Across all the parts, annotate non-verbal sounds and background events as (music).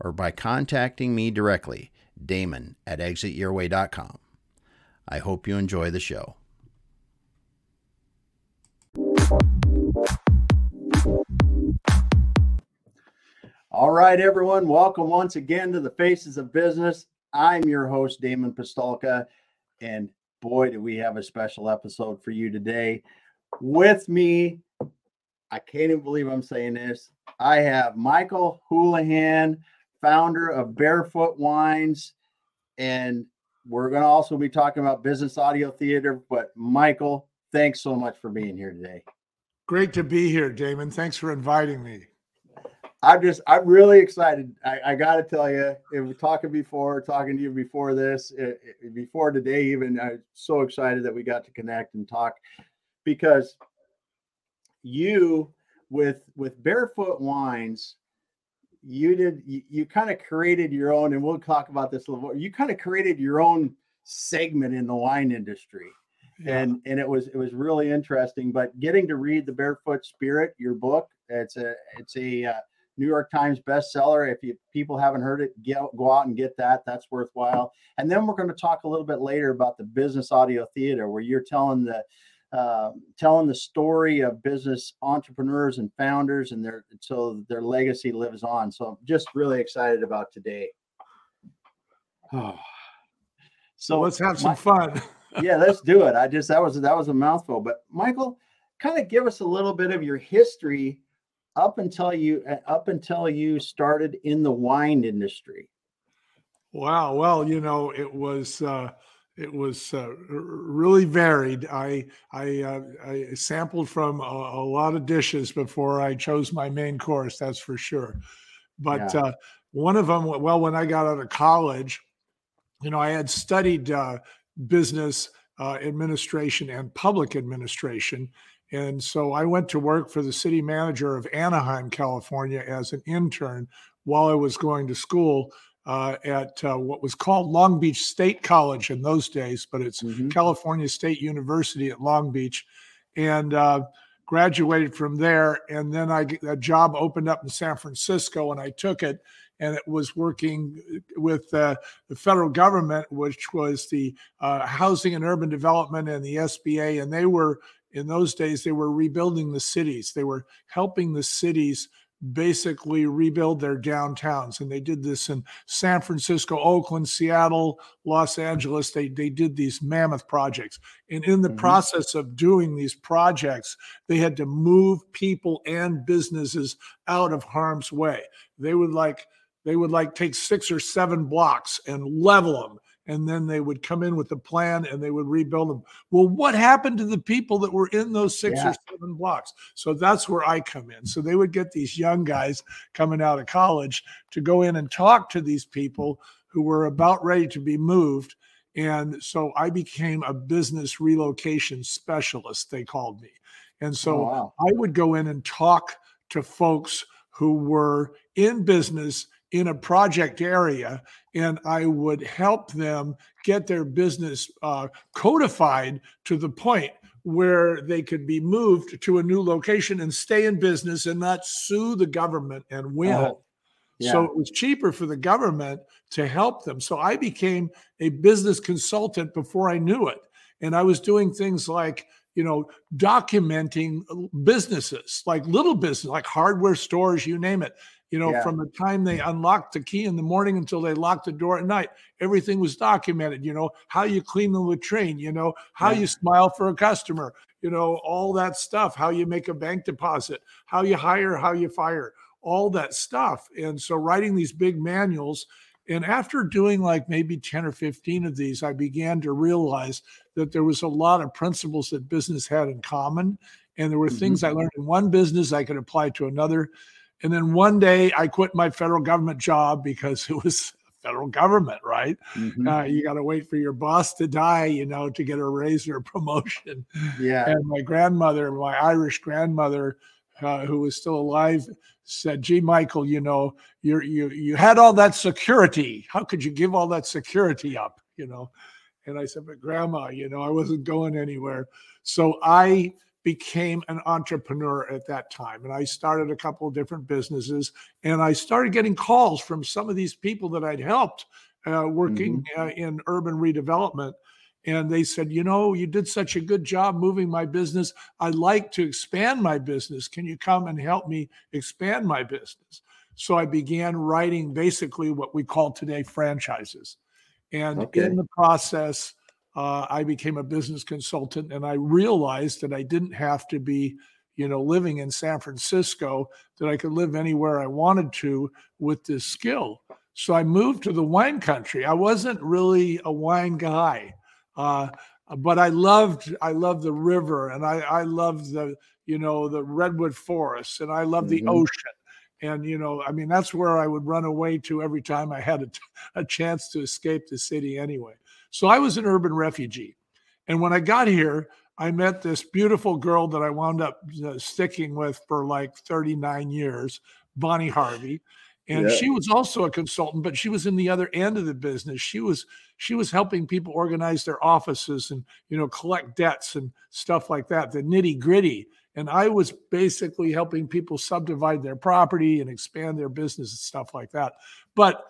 or by contacting me directly, Damon at exityourway.com. I hope you enjoy the show. All right, everyone, welcome once again to the Faces of Business. I'm your host, Damon Pistulka, and boy, do we have a special episode for you today. With me, I can't even believe I'm saying this. I have Michael Houlihan founder of Barefoot Wines. And we're going to also be talking about business audio theater. But Michael, thanks so much for being here today. Great to be here, Damon. Thanks for inviting me. I'm just, I'm really excited. I, I got to tell you, we're talking before, talking to you before this, it, it, before today, even, I'm so excited that we got to connect and talk because you with with barefoot wines you did you, you kind of created your own and we'll talk about this a little more you kind of created your own segment in the wine industry. Yeah. and and it was it was really interesting but getting to read the barefoot spirit your book it's a it's a uh, new york times bestseller. If you people haven't heard it get, go out and get that that's worthwhile. And then we're going to talk a little bit later about the business audio theater where you're telling the uh, telling the story of business entrepreneurs and founders and their so their legacy lives on. So I'm just really excited about today. Oh. (sighs) So let's have some my, fun. (laughs) yeah, let's do it. I just that was that was a mouthful. But Michael, kind of give us a little bit of your history up until you up until you started in the wine industry. Wow. Well, you know, it was uh it was uh, really varied. I I, uh, I sampled from a, a, lot of dishes before I chose my main course. That's for sure. But yeah. uh, one of them, well, when I got out of college, you know, I had studied uh, business uh, administration and public administration. And so I went to work for the city manager of Anaheim, California, as an intern while I was going to school uh, at uh, what was called Long Beach State College in those days, but it's mm-hmm. California State University at Long Beach, and uh, graduated from there. And then I a job opened up in San Francisco, and I took it. And it was working with uh, the federal government, which was the uh, Housing and Urban Development and the SBA, and they were in those days they were rebuilding the cities. They were helping the cities basically rebuild their downtowns. And they did this in san francisco oakland seattle los angeles. They, they did these mammoth projects. And in the mm-hmm. process of doing these projects they had to move people and businesses out of harm's way. They would like they would like take six or seven blocks and level them and then they would come in with a plan and they would rebuild them. Well, what happened to the people that were in those six yeah. or seven blocks? So that's where I come in. So they would get these young guys coming out of college to go in and talk to these people who were about ready to be moved. And so I became a business relocation specialist, they called me. And so oh, wow. I would go in and talk to folks who were in business in a project area and I would help them get their business uh, codified to the point where they could be moved to a new location and stay in business and not sue the government and win. Oh, yeah. So it was cheaper for the government to help them. So I became a business consultant before I knew it. And I was doing things like, you know, documenting businesses, like little business, like hardware stores, you name it you know, yeah. from the time they unlocked the key in the morning until they locked the door at night, everything was documented. You know, how you clean the latrine, you know, how yeah. you smile for a customer, you know, all that stuff, how you make a bank deposit, how you hire, how you fire, all that stuff. And so writing these big manuals. And after doing like maybe 10 or 15 of these, I began to realize that there was a lot of principles that business had in common. And there were mm-hmm. things I learned in one business I could apply to another. And then one day I quit my federal government job because (laughs) it was federal government, right? Mhm. Uh, you got to wait for your boss to die, you know, to get a raise or a promotion. yeah. And my grandmother, my Irish grandmother, uh, who was still alive, said, "Gee, Michael, you know, you you you had all that security. How could you give all that security up?" You know, and I said, "But Grandma, you know, I wasn't going anywhere." So I became an entrepreneur at that time, and I started a couple of different businesses, and I started getting calls from some of these people that I'd helped uh, working uh, in urban redevelopment and they said, you know, you did such a good job moving my business. I'd like to expand my business. Can you come and help me expand my business? So I began writing basically what we call today franchises. And Okay. in the process, uh, I became a business consultant and I realized that I didn't have to be, you know, living in San Francisco, that I could live anywhere I wanted to with this skill. So I moved to the wine country. I wasn't really a wine guy. Uh, but I loved I loved the river and I I loved the you know the redwood forests and I loved the Mhm. ocean and you know I mean that's where I would run away to every time I had a, t- (laughs) a chance to escape the city anyway. So I was an urban refugee, and when I got here, I met this beautiful girl that I wound up uh, sticking with for like 39 years, Bonnie Harvey. And Yeah. she was also a consultant, but she was in the other end of the business. She was she was helping people organize their offices and you know collect debts and stuff like that, the nitty gritty. And I was basically helping people subdivide their property and expand their business and stuff like that. But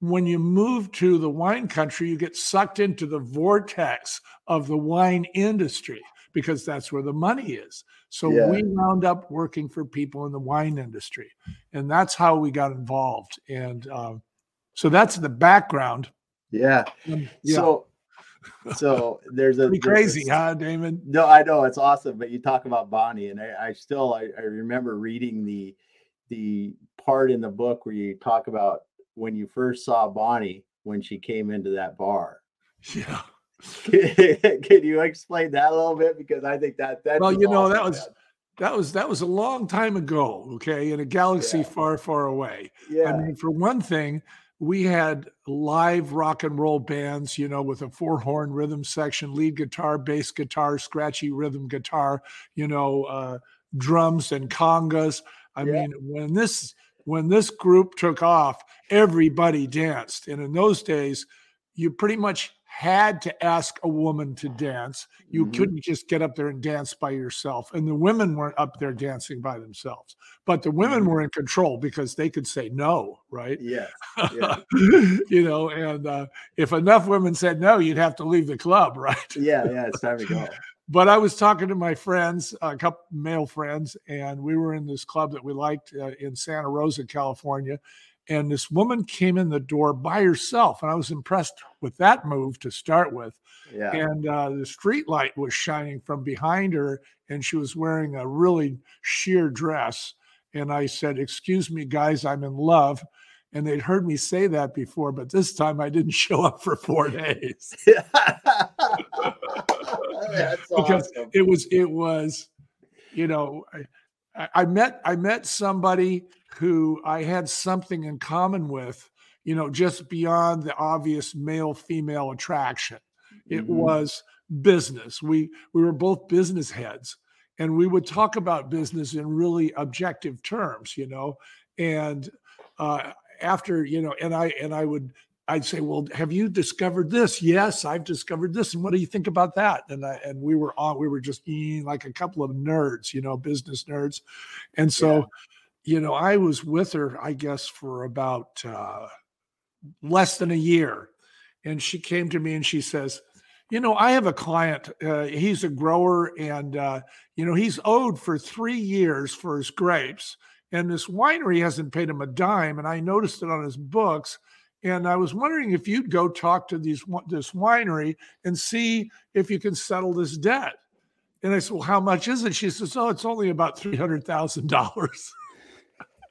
when you move to the wine country, you get sucked into the vortex of the wine industry because that's where the money is. So Yeah. we wound up working for people in the wine industry, and that's how we got involved. And um, so that's the background. Yeah. Um, yeah, So, so there's a pretty there's crazy, a- huh, Damon? No, I know it's awesome, but you talk about Bonnie, and I, I still I, I remember reading the the part in the book where you talk about when you first saw Bonnie when she came into that bar. Yeah. (laughs) Can you explain that a little bit? Because I think that that Well, you know, that was that was that was a long time ago. Okay, in a galaxy Yeah. far, far away. yeah, I mean, for one thing, we had live rock and roll bands, you know, with a four horn rhythm section, lead guitar, bass guitar, scratchy rhythm guitar, you know, uh, drums and congas. I Yeah. mean, when this when this group took off, everybody danced, and in those days, you pretty much had to ask a woman to dance. You Mhm. couldn't just get up there and dance by yourself. And the women weren't up there dancing by themselves, but the women Mhm. were in control because they could say no, right? yeah, (laughs) Yeah. you know, and uh, if enough women said no, you'd have to leave the club, (laughs) right? yeah, yeah. It's time to go. But I was talking to my friends, a couple male friends, and we were in this club that we liked uh, in Santa Rosa, California. And this woman came in the door by herself, and I was impressed with that move to start with Yeah, and uh, the street light was shining from behind her and she was wearing a really sheer dress and i said excuse me guys i'm in love and they'd heard me say that before but this time i didn't (laughs) show up for four days. (laughs) (laughs) Because awesome. it was it was you know I, I- met i met somebody who i had something in common with you know just beyond the obvious male female attraction. It Mhm. was business. We we were both business heads and we would talk about business in really objective terms you know and uh after you know and i and i would i'd say well have you discovered this? Yes i've discovered this. And what do you think about that? And i and we were on we were just being like a couple of nerds you know business nerds. And so Yeah. you know i was with her i guess for about uh less than a year. And she came to me and she says you know i have a client uh, he's a grower and uh, you know he's owed for three years for his grapes and this winery hasn't paid him a dime and i noticed it on his books and i was wondering if you'd go talk to these this winery and see if you can settle this debt and i said well how much is it she says oh it's only about $300000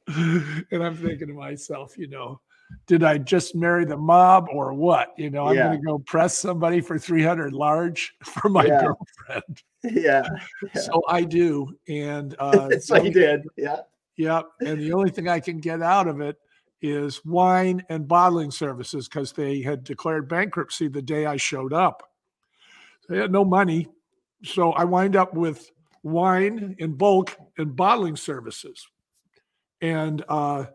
(laughs) and i'm thinking to myself you know did I just marry the mob or what? You know, I'm Yeah. going to go press somebody for 300 large (laughs) for my Yeah. girlfriend. (laughs) yeah. Yeah. So I do. And uh, the what did. Yeah. Yep. And the only thing I can get out of it is wine and bottling services because they had declared bankruptcy the day I showed up. They had no money. So I wind up with wine in bulk and bottling services. And, uh,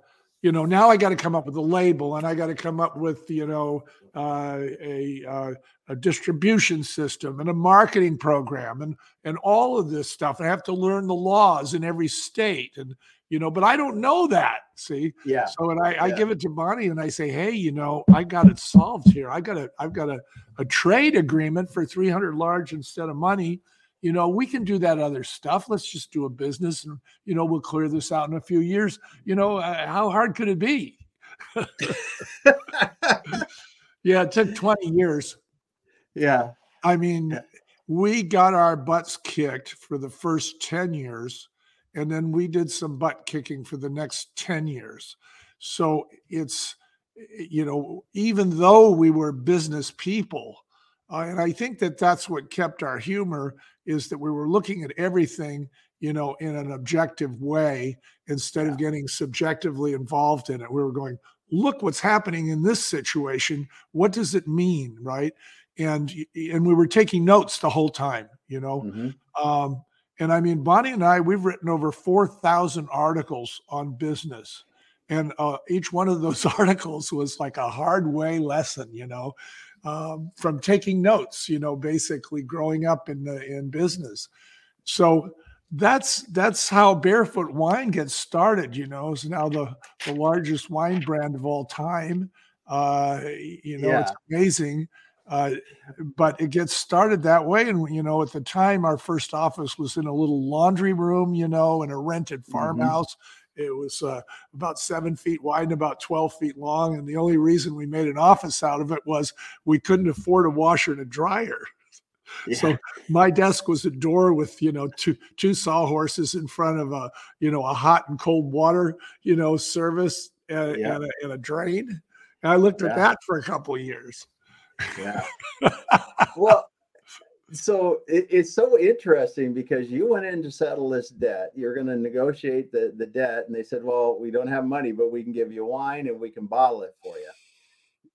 you know, now I got to come up with a label and I got to come up with, you know, uh, a, uh, a distribution system and a marketing program and, and all of this stuff. I have to learn the laws in every state and, you know, but I don't know that. See, Yeah. so and I, I give it to Bonnie and I say, hey, you know, I got it solved here. I got a I've got a, a trade agreement for 300 large instead of money. You know, we can do that other stuff. Let's just do a business and you know, we'll clear this out in a few years. You know, uh, how hard could it be? (laughs) Yeah, it took 20 years. yeah. I mean, we got our butts kicked for the first 10 years, and then we did some butt kicking for the next 10 years. So it's, you know, even though we were business people, uh, and I think that that's what kept our humor is that we were looking at everything, you know, in an objective way instead of getting subjectively involved in it. We were going, look what's happening in this situation. What does it mean? Right and and we were taking notes the whole time you know Mhm. um and i mean bonnie and i we've written over 4000 articles on business and uh, each one of those (laughs) articles was like a hard way lesson you know um, from taking notes you know basically growing up in the in business so that's that's how barefoot wine gets started you know it's now the the largest wine brand of all time uh you know it's amazing uh, but it gets started that way. And you know, at the time, our first office was in a little laundry room, you know, in a rented farmhouse. It was uh, about seven feet wide and about 12 feet long. And the only reason we made an office out of it was we couldn't afford a washer and a dryer. Yeah. So my desk was a door with, you know, two two sawhorses in front of a, you know, a hot and cold water, you know, service and, Yeah. and, a, and a drain. And I looked Yeah. at that for a couple of years. Yeah. (laughs) well, so it, it's so interesting because you went in to settle this debt. You're going to negotiate the, the debt, and they said, "Well, we don't have money, but we can give you wine and we can bottle it for you."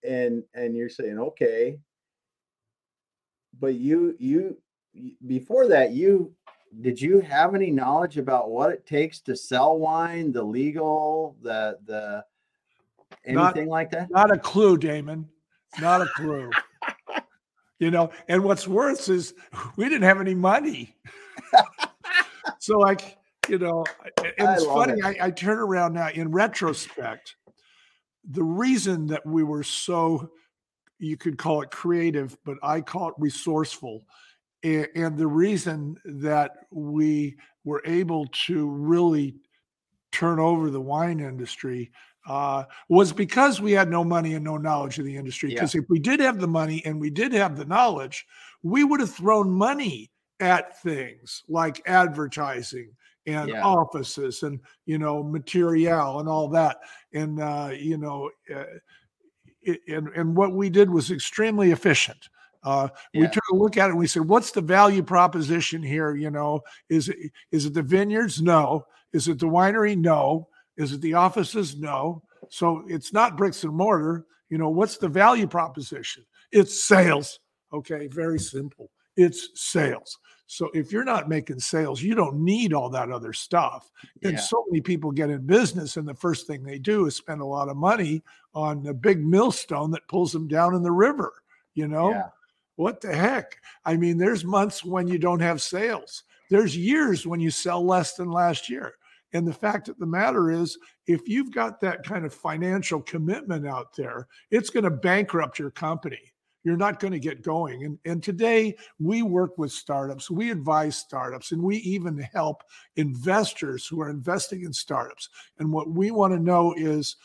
And and you're saying, "Okay," but you you before that you did you have any knowledge about what it takes to sell wine, the legal, the the Not- anything like that? Not a clue, Damon. Not a clue. You know, and what's worse is (laughs) we didn't have any money. (laughs) so, like, you know, and it's love funny, it. I, I turn around now in retrospect, the reason that we were so, you could call it creative, but I call it resourceful. a- And the reason that we were able to really turn over the wine industry uh, was because we had no money and no knowledge of the industry. Yeah. Because if we did have the money and we did have the knowledge, we would have thrown money at things like advertising and Yeah. offices and you know material and all that. And uh, you know, uh, it, and and what we did was extremely efficient. Uh, We Yeah. took a look at it and we said, "What's the value proposition here? You know, is it is it the vineyards? No. Is it the winery? No. Is it the offices? No. So it's not bricks and mortar. You know, what's the value proposition? It's sales. Okay, very simple. It's sales. So if you're not making sales, you don't need all that other stuff. And so many people get in business, and the first thing they do is spend a lot of money on the big millstone that pulls them down in the river. You know, Yeah. what the heck? I mean, there's months when you don't have sales. There's years when you sell less than last year. And the fact of the matter is, if you've got that kind of financial commitment out there, it's going to bankrupt your company. You're not going to get going. And, and today we work with startups, we advise startups, and we even help investors who are investing in startups. And what we want to know is,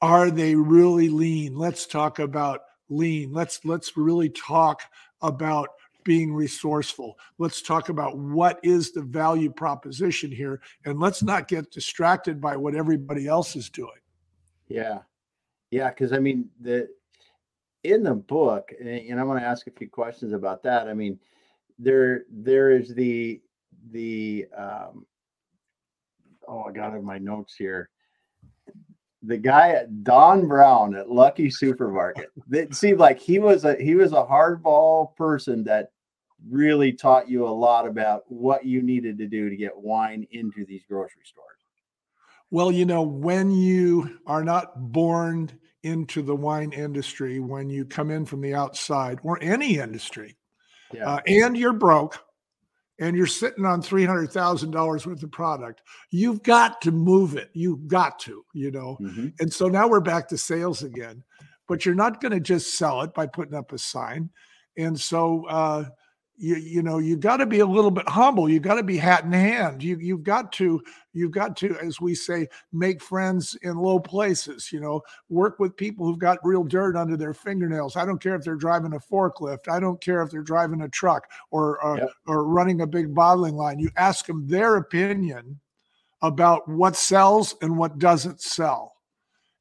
are they really lean? Let's talk about lean. Let's let's really talk about being resourceful. Let's talk about what is the value proposition here and let's not get distracted by what everybody else is doing. Yeah. Yeah. Cause I mean, the, in the book, and I want to ask a few questions about that. I mean, there, there is the, the, um, oh, I got in my notes here. the guy at Don Brown at Lucky Supermarket. It seemed like he was a he was a hardball person that really taught you a lot about what you needed to do to get wine into these grocery stores. Well, you know, when you are not born into the wine industry, when you come in from the outside or any industry, yeah. uh, and you're broke and you're sitting on $300,000 worth of product, you've got to move it. You've got to, you know. Mm-hmm. And so now we're back to sales again, but you're not going to just sell it by putting up a sign. And so, uh, you you know you got to be a little bit humble you got to be hat in hand. You you've got to you've got to as we say make friends in low places you know work with people who've got real dirt under their fingernails. I don't care if they're driving a forklift i don't care if they're driving a truck or or, yep. or running a big bottling line. You ask them their opinion about what sells and what doesn't sell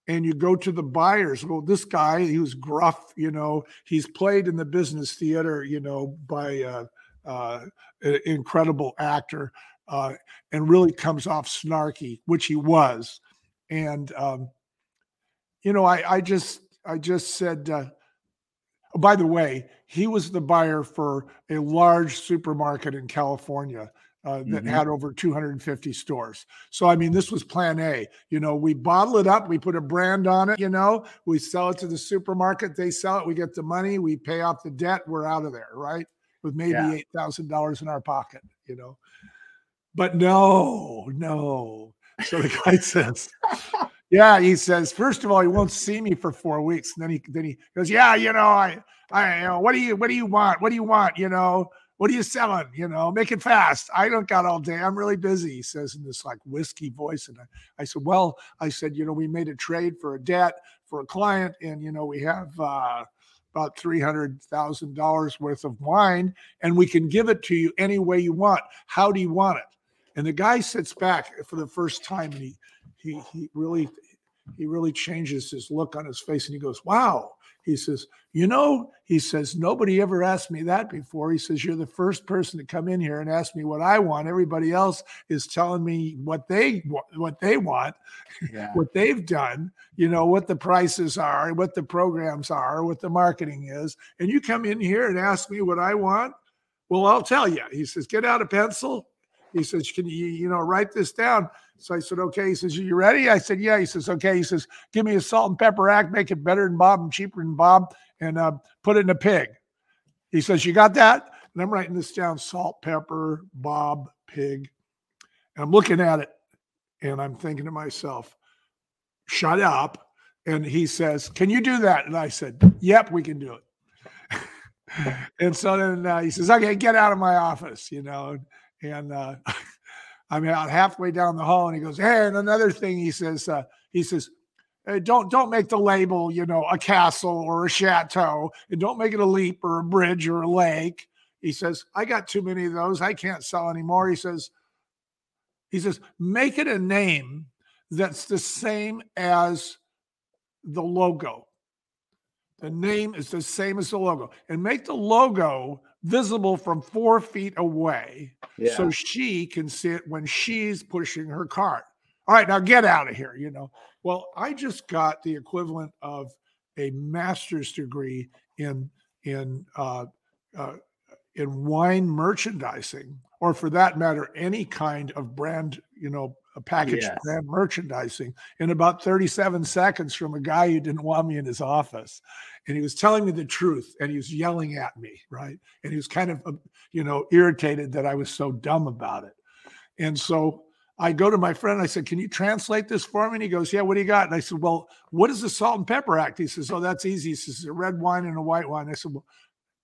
and you go to the buyers. Well, this guy, he was gruff, you know, he's played in the business theater, you know, by uh, uh, an incredible actor uh, and really comes off snarky, which he was. And, um, you know, I, I just, I just said, uh, by the way, he was the buyer for a large supermarket in California uh, that mm-hmm. had over 250 stores. So, I mean, this was plan A. You know, we bottle it up, we put a brand on it, you know, we sell it to the supermarket, they sell it, we get the money, we pay off the debt, we're out of there, right? With maybe yeah. $8,000 in our pocket, you know. But no, no. So the guy (laughs) says, yeah, he says, first of all, he won't see me for four weeks. And then he then he goes, Yeah, you know, I I you know, what do you what do you want? What do you want? You know, what are you selling? You know, make it fast. I don't got all day. I'm really busy, he says in this like whiskey voice. And I, I said, Well, I said, you know, we made a trade for a debt for a client, and you know, we have uh about $300,000 worth of wine, and we can give it to you any way you want. How do you want it? And the guy sits back for the first time and he he he really he really changes his look on his face and he goes, Wow, he says, You know, he says, nobody ever asked me that before. He says, You're the first person to come in here and ask me what I want. Everybody else is telling me what they what they want, yeah. what they've done, you know, what the prices are, what the programs are, what the marketing is. And you come in here and ask me what I want. Well, I'll tell you. He says, Get out a pencil. He says, Can you, you know, write this down? So I said, okay. He says, Are you ready? I said, Yeah. He says, Okay. He says, Give me a salt and pepper act, make it better than Bob and cheaper than Bob, and uh, put it in a pig. He says, You got that? And I'm writing this down salt, pepper, Bob, pig. And I'm looking at it and I'm thinking to myself, Shut up. And he says, Can you do that? And I said, Yep, we can do it. (laughs) and so then uh, he says, Okay, get out of my office, you know. And uh, (laughs) I'm about halfway down the hall, and he goes, "Hey!" And another thing, he says, uh, "He says, hey, don't don't make the label, you know, a castle or a chateau, and don't make it a leap or a bridge or a lake." He says, "I got too many of those. I can't sell anymore." He says, "He says, make it a name that's the same as the logo. The name is the same as the logo, and make the logo." Visible from four feet away yeah. so she can see it when she's pushing her cart. All right, now get out of here, you know. Well, I just got the equivalent of a master's degree in in uh, uh, in wine merchandising, or for that matter, any kind of brand, you know, a package yes. brand merchandising in about 37 seconds from a guy who didn't want me in his office. And he was telling me the truth and he was yelling at me right? And he was kind of um, you know irritated that i was so dumb about it. And so i go to my friend i said can you translate this for me? And he goes yeah what do you got? And i said well what is the salt and pepper act? He says oh that's easy. He says a red wine and a white wine. I said well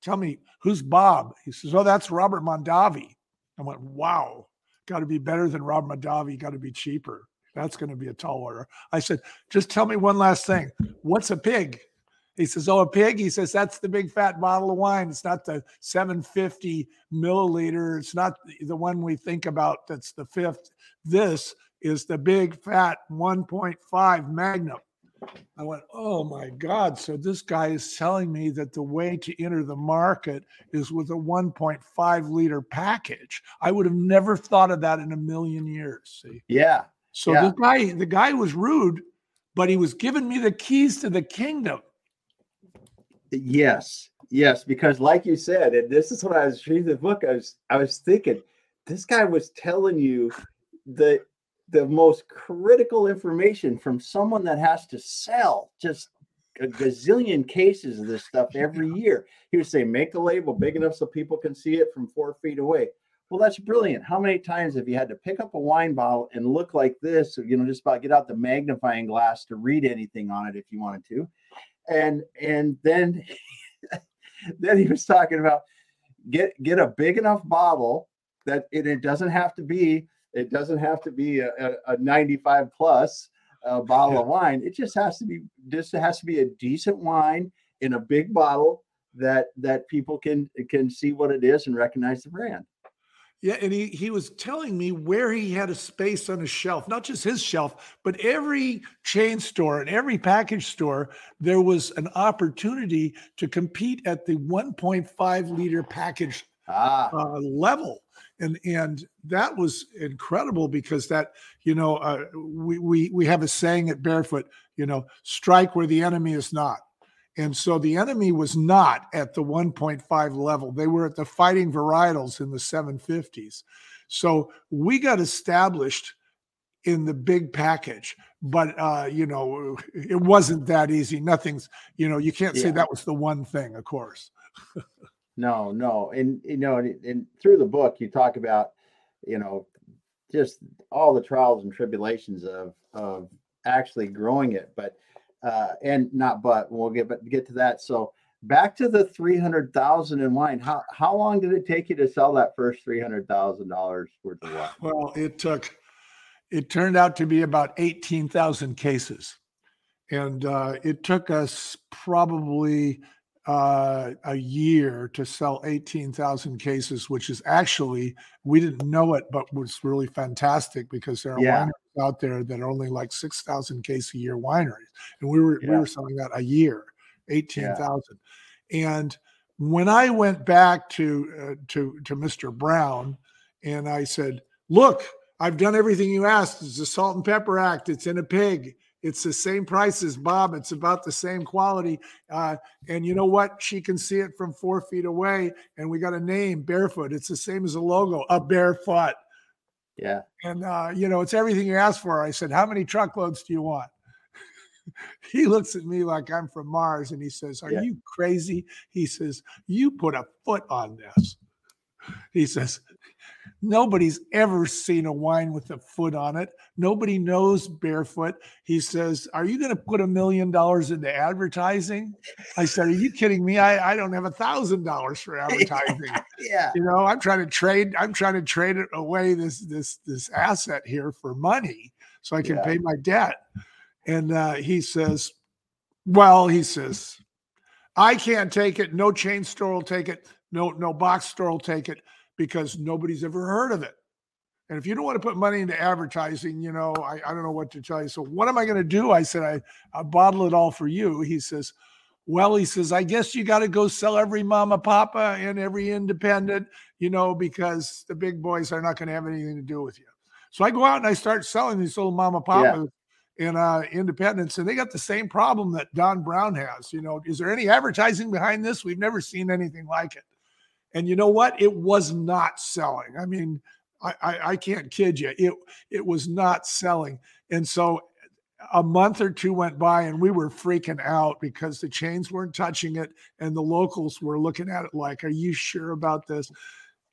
tell me who's bob? He says oh that's robert mondavi. I went wow got to be better than rob mondavi got to be cheaper that's going to be a tall order i said just tell me one last thing what's a pig he says, Oh, a pig? He says, That's the big fat bottle of wine. It's not the 750 milliliter. It's not the one we think about that's the fifth. This is the big fat 1.5 Magnum. I went, Oh my God. So this guy is telling me that the way to enter the market is with a 1.5 liter package. I would have never thought of that in a million years. See? Yeah. So yeah. the guy, the guy was rude but he was giving me the keys to the kingdom. Yes, yes, because like you said, and this is what I was reading the book. I was I was thinking, this guy was telling you the the most critical information from someone that has to sell just a gazillion cases of this stuff every year. He would say, make the label big enough so people can see it from four feet away. Well, that's brilliant. How many times have you had to pick up a wine bottle and look like this, you know, just about get out the magnifying glass to read anything on it if you wanted to? And and then (laughs) then he was talking about get get a big enough bottle that it, it doesn't have to be it doesn't have to be a, a, a 95 plus uh, bottle yeah. of wine. It just has to be just has to be a decent wine in a big bottle that that people can can see what it is and recognize the brand. Yeah, and he he was telling me where he had a space on his shelf, not just his shelf, but every chain store and every package store, there was an opportunity to compete at the 1.5 liter package ah. uh, level. And and that was incredible because that, you know, uh, we, we we have a saying at Barefoot, you know, strike where the enemy is not. And so the enemy was not at the 1.5 level. They were at the fighting varietals in the 750s. So we got established in the big package, but uh, you know, it wasn't that easy. Nothing's, you know, you can't say that was the one thing, of course. (laughs) no, no. And you know, and, and through the book you talk about, you know, just all the trials and tribulations of of actually growing it. But uh, and not but we'll get but get to that. So back to the three hundred thousand in wine. How how long did it take you to sell that first three hundred thousand dollars worth of wine? Well, it took. It turned out to be about eighteen thousand cases, and uh, it took us probably uh, a year to sell 18,000 cases, which is actually, we didn't know it, but was really fantastic because there are yeah. wineries out there that are only like 6,000 case a year wineries. And we were, yeah. we were selling that a year, 18,000. Yeah. And when I went back to, uh, to, to Mr. Brown and I said, look, I've done everything you asked. It's a salt and pepper act. It's in a pig. It's the same price as Bob. It's about the same quality. Uh, and you know what? She can see it from four feet away. And we got a name, Barefoot. It's the same as a logo, a barefoot. Yeah. And, uh, you know, it's everything you asked for. I said, How many truckloads do you want? (laughs) he looks at me like I'm from Mars and he says, Are yeah. you crazy? He says, You put a foot on this. He says, Nobody's ever seen a wine with a foot on it. Nobody knows barefoot. He says, Are you going to put a million dollars into advertising? I said, Are you kidding me? I, I don't have a thousand dollars for (laughs) advertising. yeah. You know, I'm trying to trade, I'm trying to trade it away this this this asset here for money so I can yeah. pay my debt. And uh, he says, Well, he says, I can't take it. No chain store will take it. No, no box store will take it because nobody's ever heard of it. And if you don't want to put money into advertising, you know, I, I don't know what to tell you. So what am I going to do? I said, I, I bottle it all for you. He says, well, he says, I guess you got to go sell every mama papa and every independent, you know, because the big boys are not going to have anything to do with you. So I go out and I start selling these little mama papas yeah. and uh, independents, and they got the same problem that Don Brown has. You know, is there any advertising behind this? We've never seen anything like it. And you know what? It was not selling. I mean, I, I, I can't kid you. It it was not selling. And so a month or two went by and we were freaking out because the chains weren't touching it and the locals were looking at it like, are you sure about this?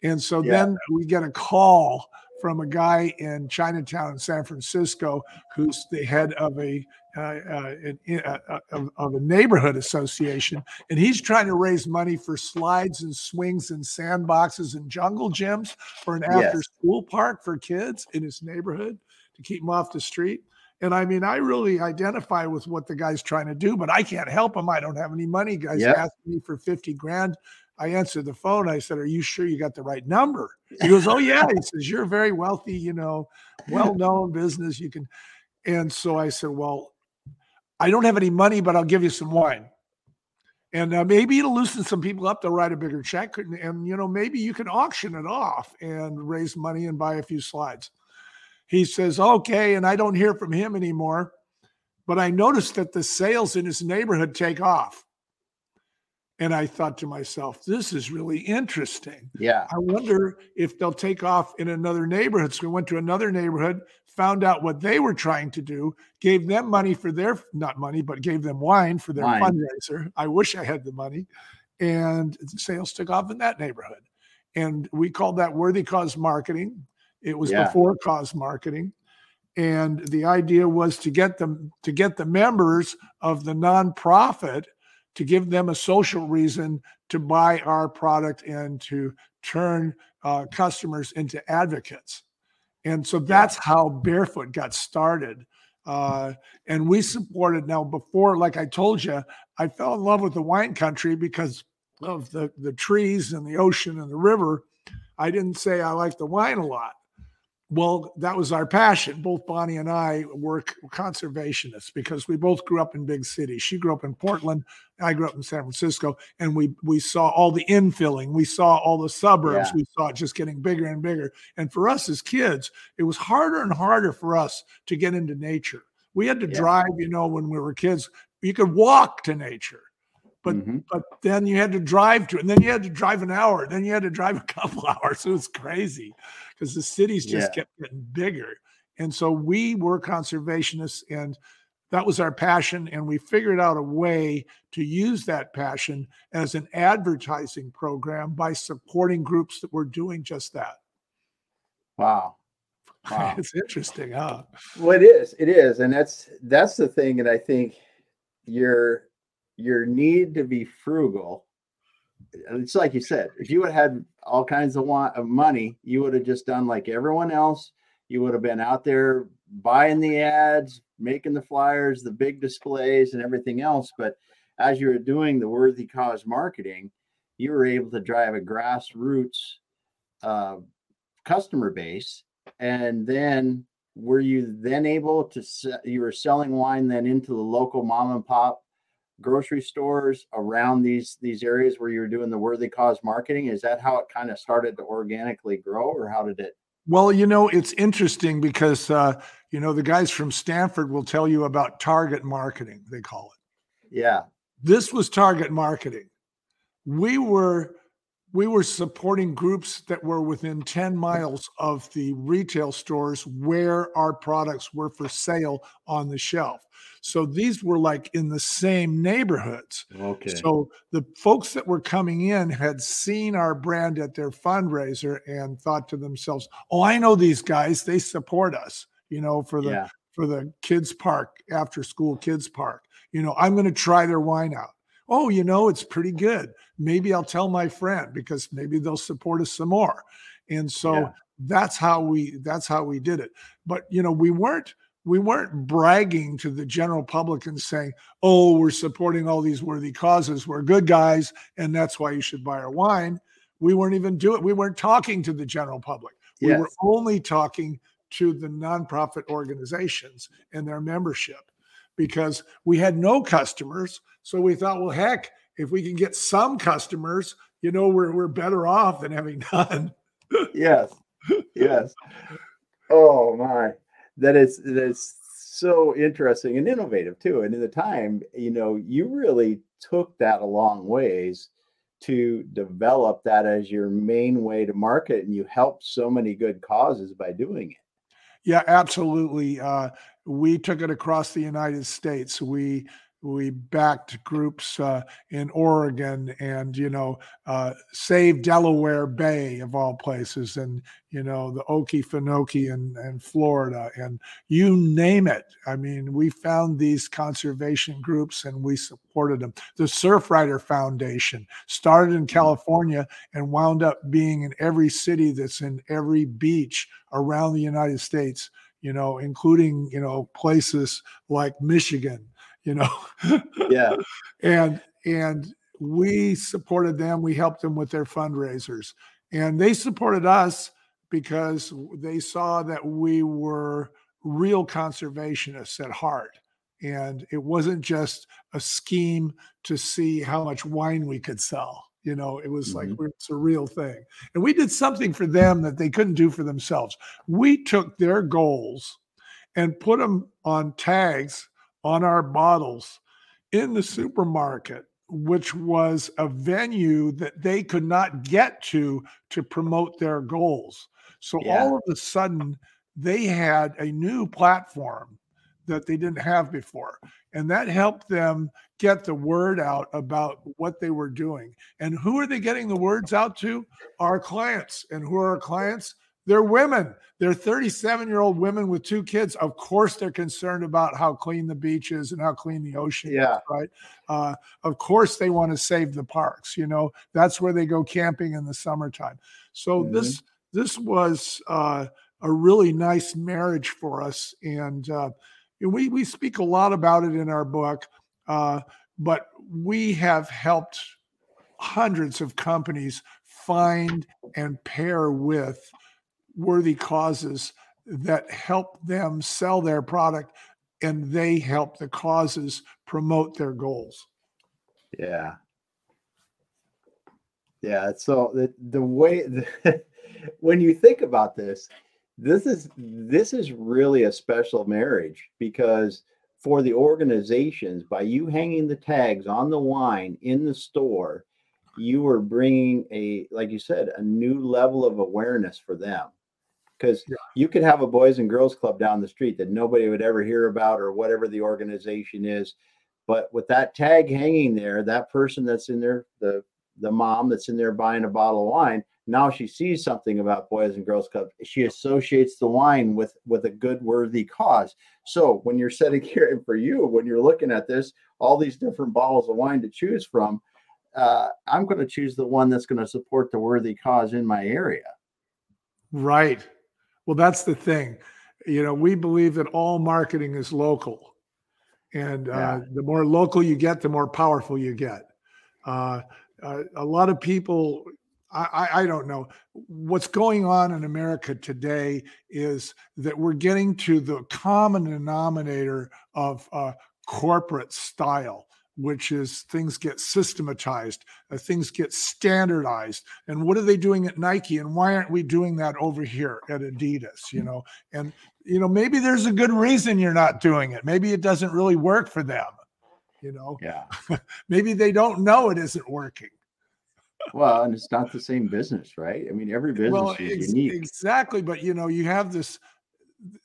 And so yeah. then we get a call from a guy in Chinatown in San Francisco who's the head of a uh, uh, uh, uh, of, of, a neighborhood association, and he's trying to raise money for slides and swings and sandboxes and jungle gyms for an after yes. school park for kids in his neighborhood to keep them off the street. And I mean, I really identify with what the guy's trying to do, but I can't help him. I don't have any money. Guys yep. asking me for 50 grand. I answered the phone. I said, Are you sure you got the right number? He goes, (laughs) Oh, yeah. He says, You're a very wealthy, you know, well known business. You can. And so I said, Well, I don't have any money, but I'll give you some wine. And uh, maybe it'll loosen some people up. They'll write a bigger check. And, and, you know, maybe you can auction it off and raise money and buy a few slides. He says, okay. And I don't hear from him anymore. but I noticed that the sales in his neighborhood take off. And I thought to myself, this is really interesting. Yeah. I wonder if they'll take off in another neighborhood. So we went to another neighborhood, found out what they were trying to do, gave them money for their, not money, but gave them wine for their Wine. fundraiser. I wish I had the money. And sales took off in that neighborhood. And we called that worthy cause marketing. It was Yeah. before cause marketing. And the idea was to get them to get the members of the nonprofit to give them a social reason to buy our product and to turn uh, customers into advocates. And so that's how Barefoot got started. Uh, and we supported now before, like I told you, I fell in love with the wine country because of the, the trees and the ocean and the river. I didn't say I like the wine a lot. Well, that was our passion. Both Bonnie and I were conservationists because we both grew up in big cities. She grew up in Portland, I grew up in San Francisco, and we we saw all the infilling, we saw all the suburbs, Yeah. we saw it just getting bigger and bigger. And for us as kids, it was harder and harder for us to get into nature. We had to Yeah. drive, you know, when we were kids. You could walk to nature but Mhm. but then you had to drive to it, and then you had to drive an hour, then you had to drive a (laughs) couple hours. It was crazy because the cities just Yeah. kept getting bigger. And so we were conservationists, and that was our passion. And we figured out a way to use that passion as an advertising program by supporting groups that were doing just that. Wow. (laughs) Wow. it's interesting, huh? Well, it is. It is, and that's that's the thing. And I think your your need to be frugal. It's like you said. If you would have had all kinds of want of money, you would have just done like everyone else. You would have been out there buying the ads, making the flyers, the big displays, and everything else. But as you were doing the worthy cause marketing, you were able to drive a grassroots uh, customer base and then were you then able to you were selling wine then into the local mom and pop grocery stores around these these areas where you were doing the worthy cause marketing is that how it kind of started to organically grow or how did it Well, you know, it's interesting because, uh, you know, the guys from Stanford will tell you about target marketing, they call it. yeah This was target marketing. We were we were supporting groups that were within 10 miles of the retail stores where our products were for sale on the shelf. So these were like in the same neighborhoods. okay So the folks that were coming in had seen our brand at their fundraiser and thought to themselves, "Oh, I know these guys. They support us, you know, for the yeah for the kids park, after school kids park. You know, I'm going to try their wine out. Oh, you know, it's pretty good. Maybe I'll tell my friend because maybe they'll support us some more." And so Yeah. that's how we that's how we did it. But, you know, we weren't we weren't bragging to the general public and saying, oh, we're supporting all these worthy causes. We're good guys, and that's why you should buy our wine. We weren't even doing. We weren't talking to the general public. We were only talking to the nonprofit organizations and their membership because we had no customers. So we thought, well, heck, if we can get some customers, you know, we're we're better off than having (laughs) none. yes yes oh my that is that is so interesting and innovative too and in the time you know you really took that a long ways to develop that as your main way to market and you helped so many good causes by doing it Yeah, absolutely. Uh, we took it across the United States. We we backed groups uh, in Oregon and you know uh, Save Delaware Bay of all places, and you know the Okefenokee and and Florida, and you name it. I mean, we found these conservation groups and we supported them. The Surfrider Foundation started in California and wound up being in every city that's in every beach around the United States, you know, including, you know, places like Michigan, you know. yeah (laughs) and and we supported them, we helped them with their fundraisers. And they supported us because they saw that we were real conservationists at heart. And it wasn't just a scheme to see how much wine we could sell. You know, it was like Mhm. it's a real thing. And we did something for them that they couldn't do for themselves. We took their goals and put them on tags on our bottles in the supermarket, which was a venue that they could not get to to promote their goals. So Yeah. all of a sudden, they had a new platform that they didn't have before. And that helped them get the word out about what they were doing. And who are they getting the words out to? Our clients. And who are our clients? They're women. They're 37 year old women with two kids. Of course, they're concerned about how clean the beach is and how clean the ocean Yeah. is, right? Uh, of course, they want to save the parks. You know, that's where they go camping in the summertime. So Mhm. this this was uh, a really nice marriage for us, and uh, we we speak a lot about it in our book. Uh, but we have helped hundreds of companies find and pair with worthy causes that help them sell their product and they help the causes promote their goals. Yeah. Yeah. So the the way (laughs) the, when you think about this, this is this is really a special marriage because for the organizations, by you hanging the tags on the wine in the store, you are bringing a like you said a new level of awareness for them. Because Yeah. you could have a boys and girls club down the street that nobody would ever hear about or whatever the organization is, but with that tag hanging there, that person that's in there, the the mom that's in there buying a bottle of wine, now she sees something about Boys and Girls Club. She associates the wine with with a good worthy cause. So when you're sitting (laughs) here and for you, when you're looking at this, all these different bottles of wine to choose from, uh, I'm going to choose the one that's going to support the worthy cause in my area. Right. Well, that's the thing. You know, we believe that all marketing is local. And uh, Yeah. the more local you get, the more powerful you get. Uh, uh, a lot of people, I, I, I don't know. What's going on in America today is that we're getting to the common denominator of uh, corporate style, which is things get systematized, uh, things get standardized. And what are they doing at Nike? And why aren't we doing that over here at Adidas? You know, and you know maybe there's a good reason you're not doing it. Maybe it doesn't really work for them. You know, Yeah. (laughs) maybe they don't know it isn't working. Well, and it's not the same business, right? I mean, every business well, is ex- unique. exactly. But you know, you have this.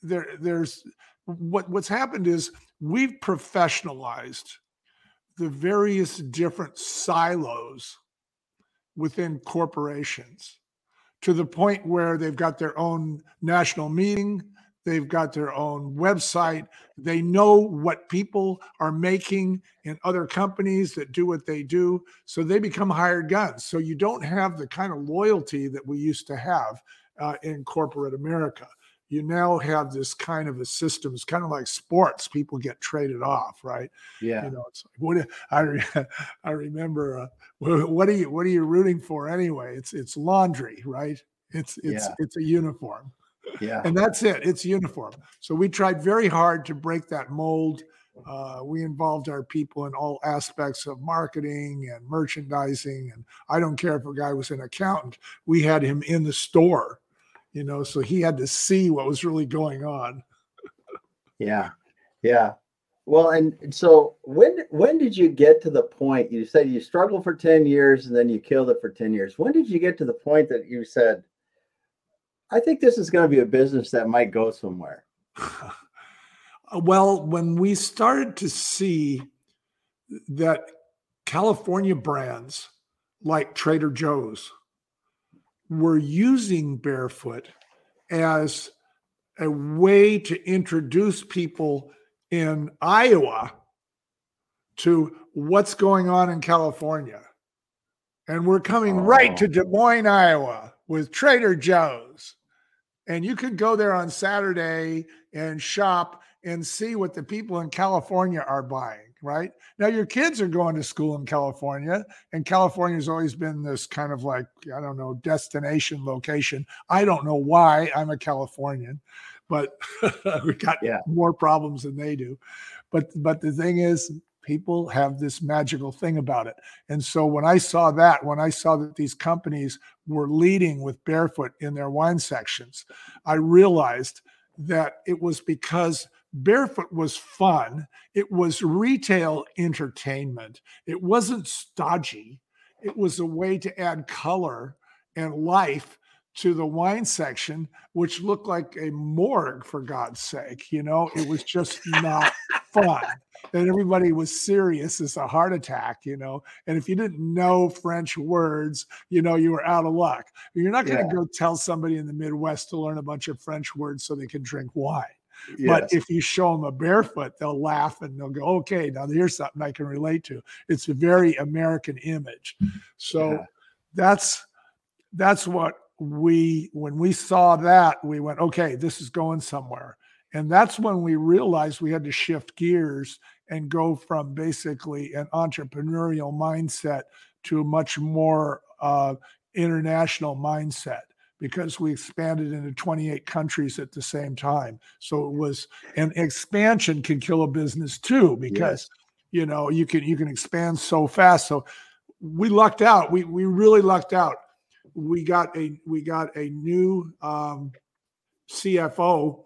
There, there's what what's happened is we've professionalized the various different silos within corporations to the point where they've got their own national meeting, they've got their own website, they know what people are making in other companies that do what they do, so they become hired guns. So you don't have the kind of loyalty that we used to have uh, in corporate America. You now have this kind of a system. It's kind of like sports. People get traded off, right? Yeah. you know it's like what i (laughs) i remember uh, what are you what are you rooting for anyway it's it's laundry right it's it's Yeah. it's a uniform Yeah. and that's it it's uniform so we tried very hard to break that mold uh, we involved our people in all aspects of marketing and merchandising and i don't care if a guy was an accountant we had him in the store you know so he had to see what was really going on Yeah, yeah. Well, and so when when did you get to the point you said you struggled for 10 years and then you killed it for 10 years? When did you get to the point that you said, I think this is going to be a business that might go somewhere? (laughs) well, when we started to see that California brands like Trader Joe's were using barefoot as a way to introduce people in Iowa to what's going on in California. And we're coming right to oh. Des Moines, Iowa with Trader Joe's. And you could go there on Saturday and shop and see what the people in California are buying, right? Now, your kids are going to school in California, and California's always been this kind of like, I don't know, destination location. I don't know why. I'm a Californian, but (laughs) we got Yeah. more problems than they do. But but the thing is, people have this magical thing about it. And so when I saw that, when I saw that these companies were leading with barefoot in their wine sections, I realized that it was because Barefoot was fun. It was retail entertainment. It wasn't stodgy. It was a way to add color and life to the wine section, which looked like a morgue for God's sake. You know, it was just not fun. And everybody was serious as a heart attack, you know. And if you didn't know French words, you know, you were out of luck. You're not going to yeah. go tell somebody in the Midwest to learn a bunch of French words so they can drink wine. Yes. But if you show them a barefoot, they'll laugh and they'll go, okay, now here's something I can relate to. It's a very American image. So yeah. that's that's what we when we saw that, we went, okay, this is going somewhere. And that's when we realized we had to shift gears and go from basically an entrepreneurial mindset to a much more uh, international mindset because we expanded into 28 countries at the same time. So it was an expansion can kill a business too because you know you can you can expand so fast. So we lucked out. We we really lucked out. We got a we got a new um, CFO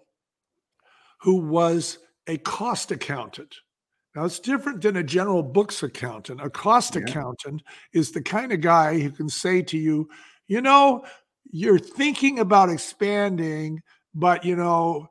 who was a cost accountant. Now, it's different than a general books accountant. A cost yeah. accountant is the kind of guy who can say to you, you know, you're thinking about expanding, but you know,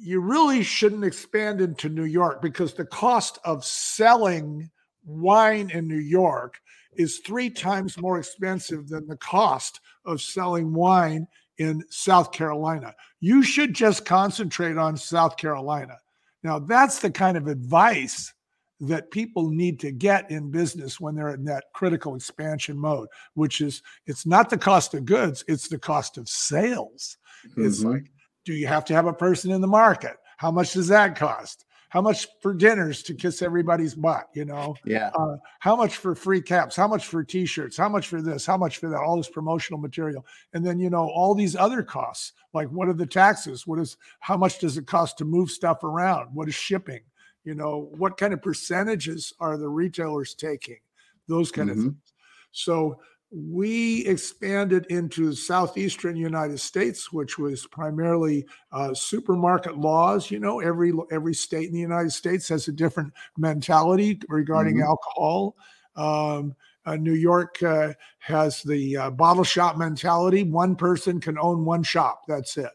you really shouldn't expand into New York because the cost of selling wine in New York is three times more expensive than the cost of selling wine in South Carolina. You should just concentrate on South Carolina. Now, that's the kind of advice that people need to get in business when they're in that critical expansion mode, which is it's not the cost of goods, it's the cost of sales. Mm-hmm. It's like, do you have to have a person in the market? How much does that cost? How much for dinners to kiss everybody's butt? You know, yeah. Uh, how much for free caps? How much for T-shirts? How much for this? How much for that? All this promotional material, and then you know all these other costs. Like, what are the taxes? What is? How much does it cost to move stuff around? What is shipping? You know what kind of percentages are the retailers taking those kind mm-hmm. of things so we expanded into southeastern united states which was primarily uh, supermarket laws you know every every state in the united states has a different mentality regarding mm-hmm. alcohol um, uh, New York uh, has the uh, bottle shop mentality. One person can own one shop. That's it.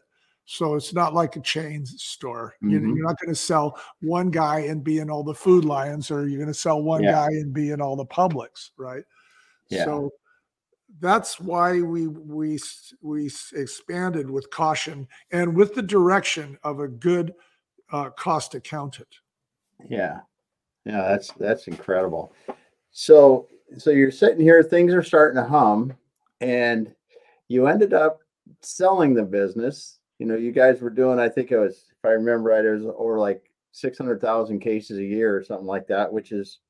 So it's not like a chain store. Mm-hmm. You, you're not going to sell one guy and be in all the Food Lions, or you're going to sell one yeah. guy and be in all the Publix, right? Yeah. So that's why we we we expanded with caution and with the direction of a good uh, cost accountant. Yeah, yeah, that's that's incredible. So so you're sitting here, things are starting to hum, and you ended up selling the business you know, you guys were doing, I think it was, if I remember right, it was over like 600,000 cases a year or something like that, which is,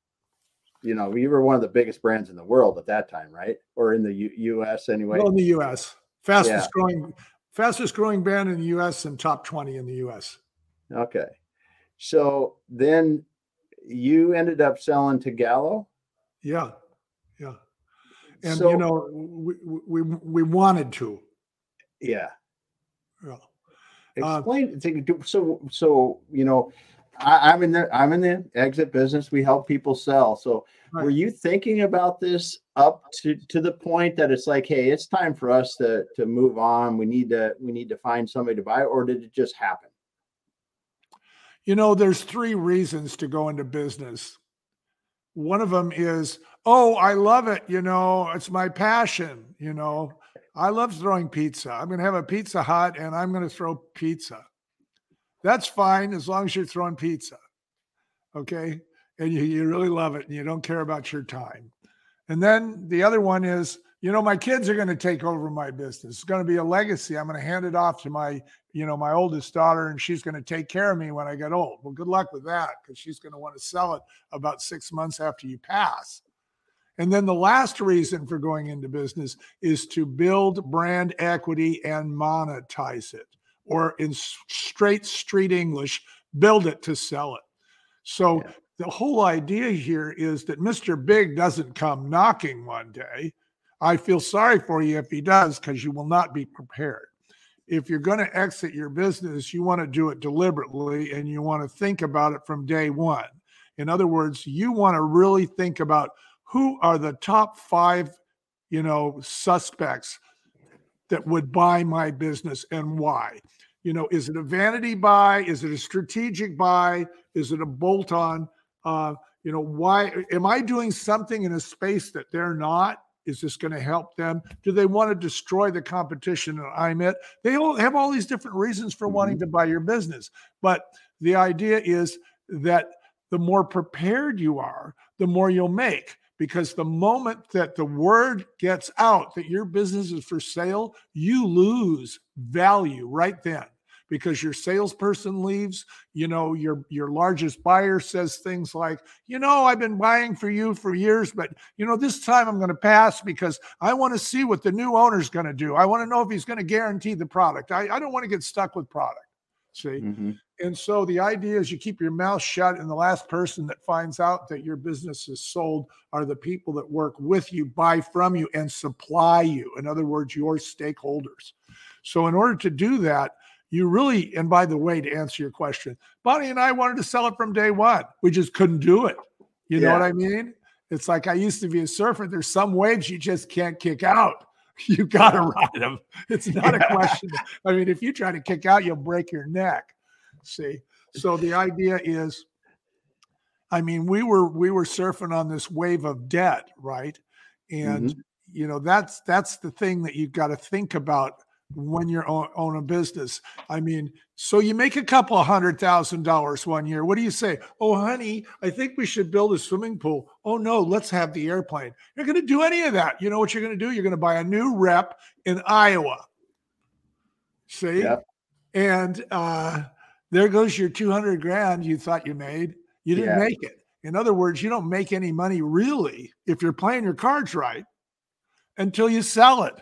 you know, you were one of the biggest brands in the world at that time, right? Or in the U- U.S. anyway. Well, in the U.S., fastest yeah. growing, fastest growing brand in the U.S. and top 20 in the U.S. Okay, so then you ended up selling to Gallo. Yeah, yeah, and so, you know, we, we we wanted to. Yeah, yeah. Uh, Explain uh, so so you know I, am in the I'm in the exit business. We help people sell. So right. were you thinking about this up to to the point that it's like, hey, it's time for us to to move on. We need to we need to find somebody to buy, or did it just happen? You know, there's three reasons to go into business. One of them is, oh, I love it. You know, it's my passion. You know, I love throwing pizza. I'm going to have a Pizza Hut and I'm going to throw pizza. That's fine as long as you're throwing pizza. Okay. And you, you really love it and you don't care about your time. And then the other one is, you know, my kids are going to take over my business. It's going to be a legacy. I'm going to hand it off to my, you know, my oldest daughter and she's going to take care of me when I get old. Well, good luck with that because she's going to want to sell it about six months after you pass. And then the last reason for going into business is to build brand equity and monetize it, or in straight street English, build it to sell it. So yeah. the whole idea here is that Mr. Big doesn't come knocking one day. I feel sorry for you if he does, because you will not be prepared. if you're going to exit your business, you want to do it deliberately and you want to think about it from day one. In other words, you want to really think about who are the top five, you know, suspects that would buy my business and why. You know, is it a vanity buy? Is it a strategic buy? Is it a bolt on? Uh, you know, why am I doing something in a space that they're not? Is this going to help them? Do they want to destroy the competition that I'm at? They all have all these different reasons for mm-hmm. wanting to buy your business. But the idea is that the more prepared you are, the more you'll make. Because the moment that the word gets out that your business is for sale, you lose value right then because your salesperson leaves. You know your your largest buyer says things like you know i've been buying for you for years but you know this time i'm going to pass because i want to see what the new owner's going to do. I want to know if he's going to guarantee the product. I, I don't want to get stuck with product see? Mm-hmm. And so the idea is you keep your mouth shut and the last person that finds out that your business is sold are the people that work with you buy from you and supply you in other words your stakeholders so in order to do that you really, and by the way, to answer your question, Bonnie and I wanted to sell it from day one. We just couldn't do it. You know what I mean? It's like I used to be a surfer. There's some waves you just can't kick out. (laughs) You got to ride them. It's not a question. I mean, if you try to kick out, you'll break your neck. See? So the idea is, I mean, we were we were surfing on this wave of debt, right? And mm-hmm. you know, that's that's the thing that you've got to think about when you're own, own a business. I mean, so you make a couple of hundred thousand dollars one year. What do you say? Oh, honey, I think we should build a swimming pool. Oh no, let's have the airplane. You're going to do any of that. You know what you're going to do? You're going to buy a new rep in Iowa. See? Yep. And uh, there goes your 200 grand you thought you made. You didn't yeah. make it. In other words, you don't make any money really if you're playing your cards right until you sell it.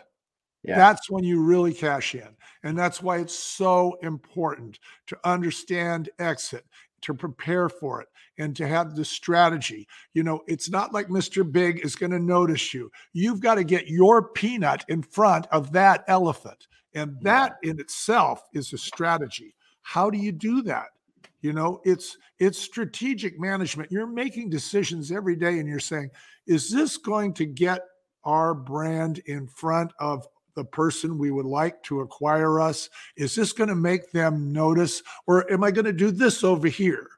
Yeah. That's when you really cash in. And that's why it's so important to understand exit, to prepare for it, and to have the strategy. You know, it's not like Mr. Big is going to notice you. You've got to get your peanut in front of that elephant. And that in itself is a strategy. How do you do that? You know, it's it's strategic management. You're making decisions every day and you're saying, is this going to get our brand in front of the person we would like to acquire us? Is this going to make them notice, or am I going to do this over here?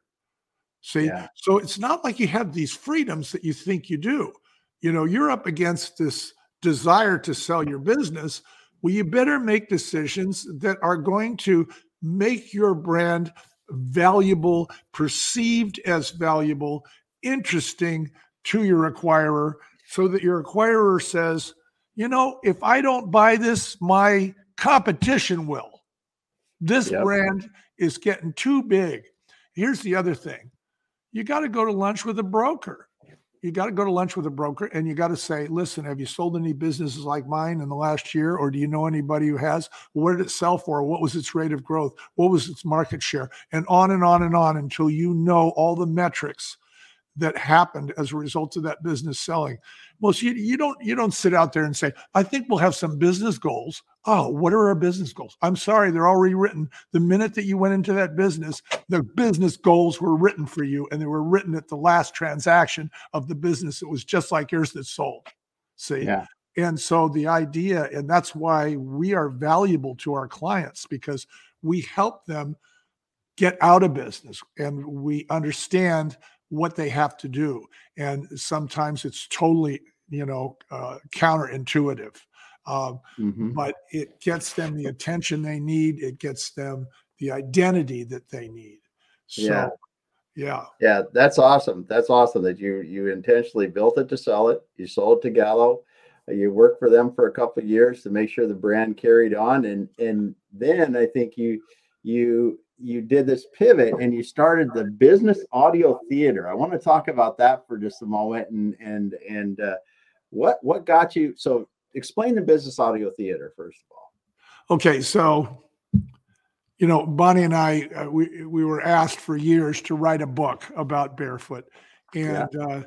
See, yeah. so it's not like you have these freedoms that you think you do. You know, you're up against this desire to sell your business. Well, you better make decisions that are going to make your brand valuable, perceived as valuable, interesting to your acquirer, so that your acquirer says, you know, if I don't buy this, my competition will. This yep. brand is getting too big. Here's the other thing you got to go to lunch with a broker. You got to go to lunch with a broker and you got to say, listen, have you sold any businesses like mine in the last year? Or do you know anybody who has? What did it sell for? What was its rate of growth? What was its market share? And on and on and on until you know all the metrics that happened as a result of that business selling. Well, you, you don't you don't sit out there and say, I think we'll have some business goals. Oh, what are our business goals? I'm sorry, they're already written. The minute that you went into that business, the business goals were written for you, and they were written at the last transaction of the business. It was just like yours that sold. See? Yeah. And so the idea, and that's why we are valuable to our clients because we help them get out of business and we understand what they have to do. And sometimes it's totally, you know, uh, counterintuitive. Uh, mm-hmm. But it gets them the attention they need. It gets them the identity that they need. So, yeah. Yeah. Yeah, that's awesome. That's awesome that you you intentionally built it to sell it. You sold it to Gallo. You worked for them for a couple of years to make sure the brand carried on, and and then I think you you you did this pivot and you started the business audio theater. I want to talk about that for just a moment and and and uh, what what got you so explain the business audio theater first of all. Okay, so you know, Bonnie and I uh, we we were asked for years to write a book about barefoot and yeah. uh,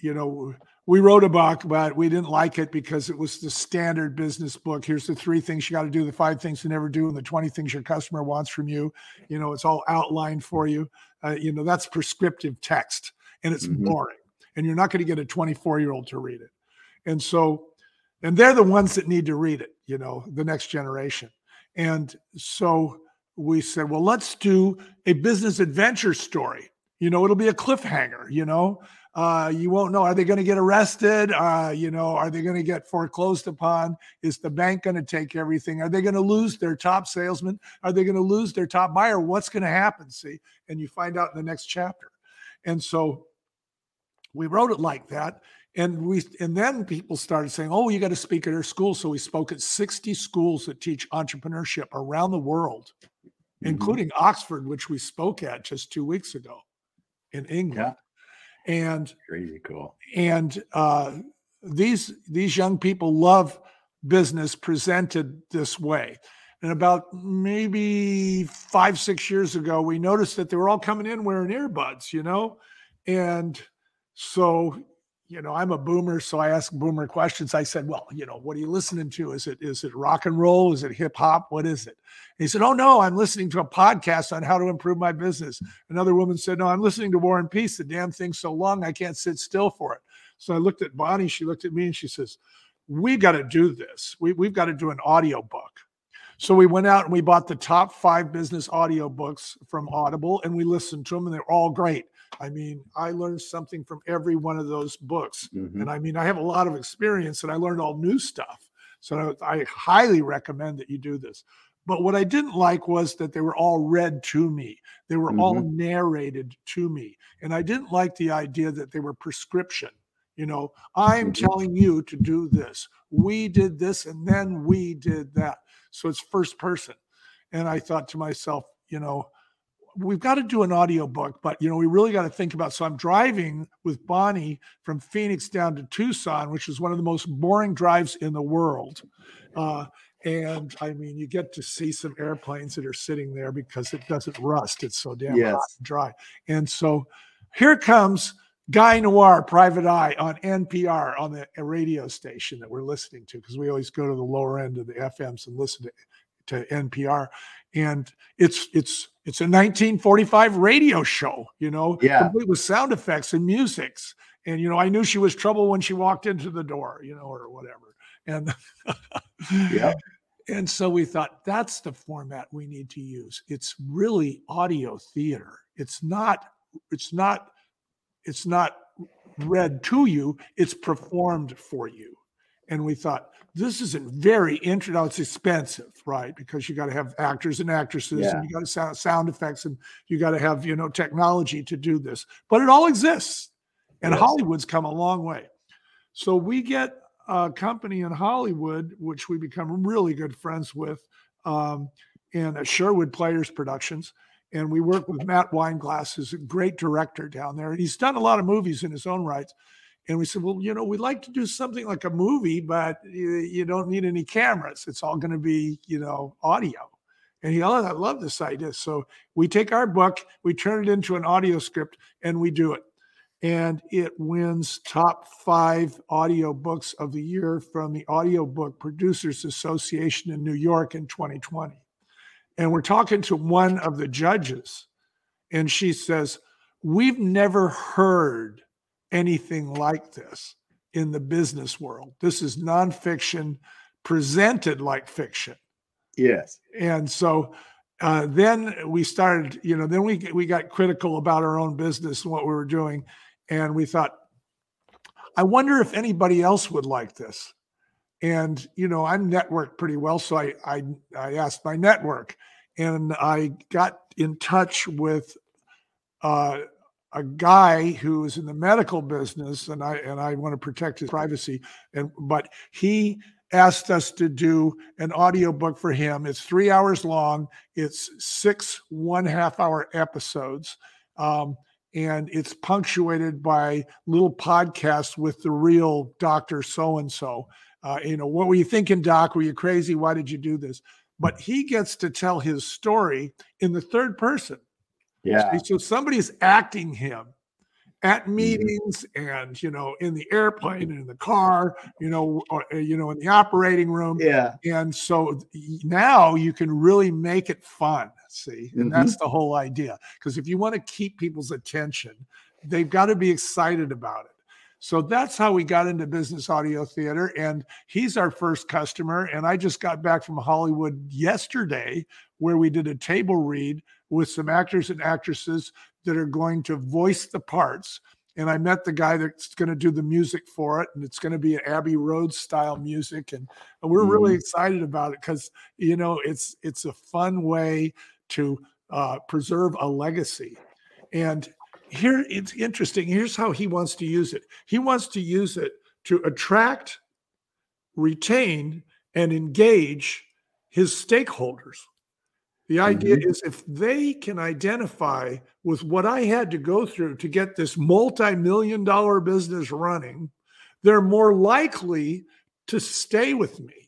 you know we wrote a book, but we didn't like it because it was the standard business book. Here's the three things you got to do, the five things to never do, and the 20 things your customer wants from you. You know, it's all outlined for you. Uh, you know, that's prescriptive text and it's mm-hmm. boring. And you're not going to get a 24 year old to read it. And so, and they're the ones that need to read it, you know, the next generation. And so we said, well, let's do a business adventure story. You know, it'll be a cliffhanger, you know uh, you won't know. Are they going to get arrested? Uh, you know, are they going to get foreclosed upon? Is the bank going to take everything? Are they going to lose their top salesman? Are they going to lose their top buyer? What's going to happen? See, and you find out in the next chapter. And so we wrote it like that. And we and then people started saying, "Oh, you got to speak at our school." So we spoke at 60 schools that teach entrepreneurship around the world, mm-hmm. including Oxford, which we spoke at just two weeks ago in England. Yeah and crazy cool. and uh, these these young people love business presented this way. And about maybe five six years ago we noticed that they were all coming in wearing earbuds you know? And so you know, I'm a boomer, so I ask boomer questions. I said, "Well, you know, what are you listening to? Is it is it rock and roll? Is it hip hop? What is it?" And he said, "Oh no, I'm listening to a podcast on how to improve my business." Another woman said, "No, I'm listening to War and Peace. The damn thing's so long, I can't sit still for it." So I looked at Bonnie. She looked at me and she says, "We got to do this. We, we've got to do an audio book." So we went out and we bought the top five business audio books from Audible and we listened to them and they're all great. I mean, I learned something from every one of those books. Mm-hmm. And I mean, I have a lot of experience and I learned all new stuff. So I highly recommend that you do this. But what I didn't like was that they were all read to me. They were mm-hmm. all narrated to me. And I didn't like the idea that they were prescription. You know, I'm mm-hmm. telling you to do this. We did this and then we did that. So it's first person. And I thought to myself, you know, we've got to do an audio book, but you know, we really got to think about. So I'm driving with Bonnie from Phoenix down to Tucson, which is one of the most boring drives in the world. Uh, and I mean, you get to see some airplanes that are sitting there because it doesn't rust. It's so damn yes. hot and dry. And so here comes Guy Noir, Private Eye on NPR on the radio station that we're listening to because we always go to the lower end of the FMs and listen to, to NPR and it's it's it's a 1945 radio show, you know, yeah. complete with sound effects and musics. And you know, I knew she was trouble when she walked into the door, you know, or whatever. And (laughs) yeah. And so we thought that's the format we need to use. It's really audio theater. It's not it's not it's not read to you, it's performed for you. And we thought this isn't very interesting. Now it's expensive, right? Because you got to have actors and actresses, yeah. and you got to sound sound effects, and you got to have you know technology to do this. But it all exists, and yes. Hollywood's come a long way. So we get a company in Hollywood, which we become really good friends with, um, in Sherwood Players Productions. And we work with Matt Weinglass, who's a great director down there. And he's done a lot of movies in his own rights. And we said, well, you know, we'd like to do something like a movie, but you, you don't need any cameras. It's all going to be, you know, audio. And he, oh, I love this idea. So we take our book, we turn it into an audio script, and we do it. And it wins top five audio books of the year from the Audiobook Producers Association in New York in 2020. And we're talking to one of the judges, and she says, We've never heard anything like this in the business world. This is nonfiction presented like fiction. Yes. And so uh, then we started, you know, then we we got critical about our own business and what we were doing, and we thought, I wonder if anybody else would like this. And you know, I'm networked pretty well, so I I, I asked my network, and I got in touch with uh, a guy who is in the medical business and I and I want to protect his privacy and but he asked us to do an audio book for him. It's three hours long. It's six one half hour episodes. Um, and it's punctuated by little podcasts with the real doctor so and so. You know, what were you thinking, doc? Were you crazy? Why did you do this? But he gets to tell his story in the third person. Yeah. So somebody's acting him. at meetings and you know in the airplane and in the car you know or, uh, you know in the operating room Yeah. and so now you can really make it fun see and mm-hmm. that's the whole idea because if you want to keep people's attention they've got to be excited about it so that's how we got into business audio theater and he's our first customer and i just got back from hollywood yesterday where we did a table read with some actors and actresses that are going to voice the parts. And I met the guy that's going to do the music for it, and it's going to be an Abbey Road style music, and, and we're mm-hmm. really excited about it because you know it's it's a fun way to uh, preserve a legacy. And here it's interesting. Here's how he wants to use it. He wants to use it to attract, retain, and engage his stakeholders. The idea mm-hmm. is if they can identify with what I had to go through to get this multi million dollar business running, they're more likely to stay with me.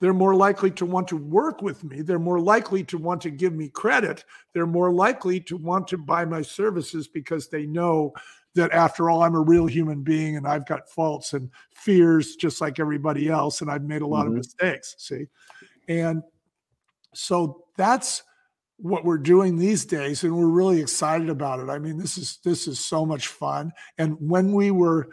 They're more likely to want to work with me. They're more likely to want to give me credit. They're more likely to want to buy my services because they know that after all, I'm a real human being and I've got faults and fears just like everybody else. And I've made a lot mm-hmm. of mistakes. See? And so that's what we're doing these days and we're really excited about it i mean this is this is so much fun and when we were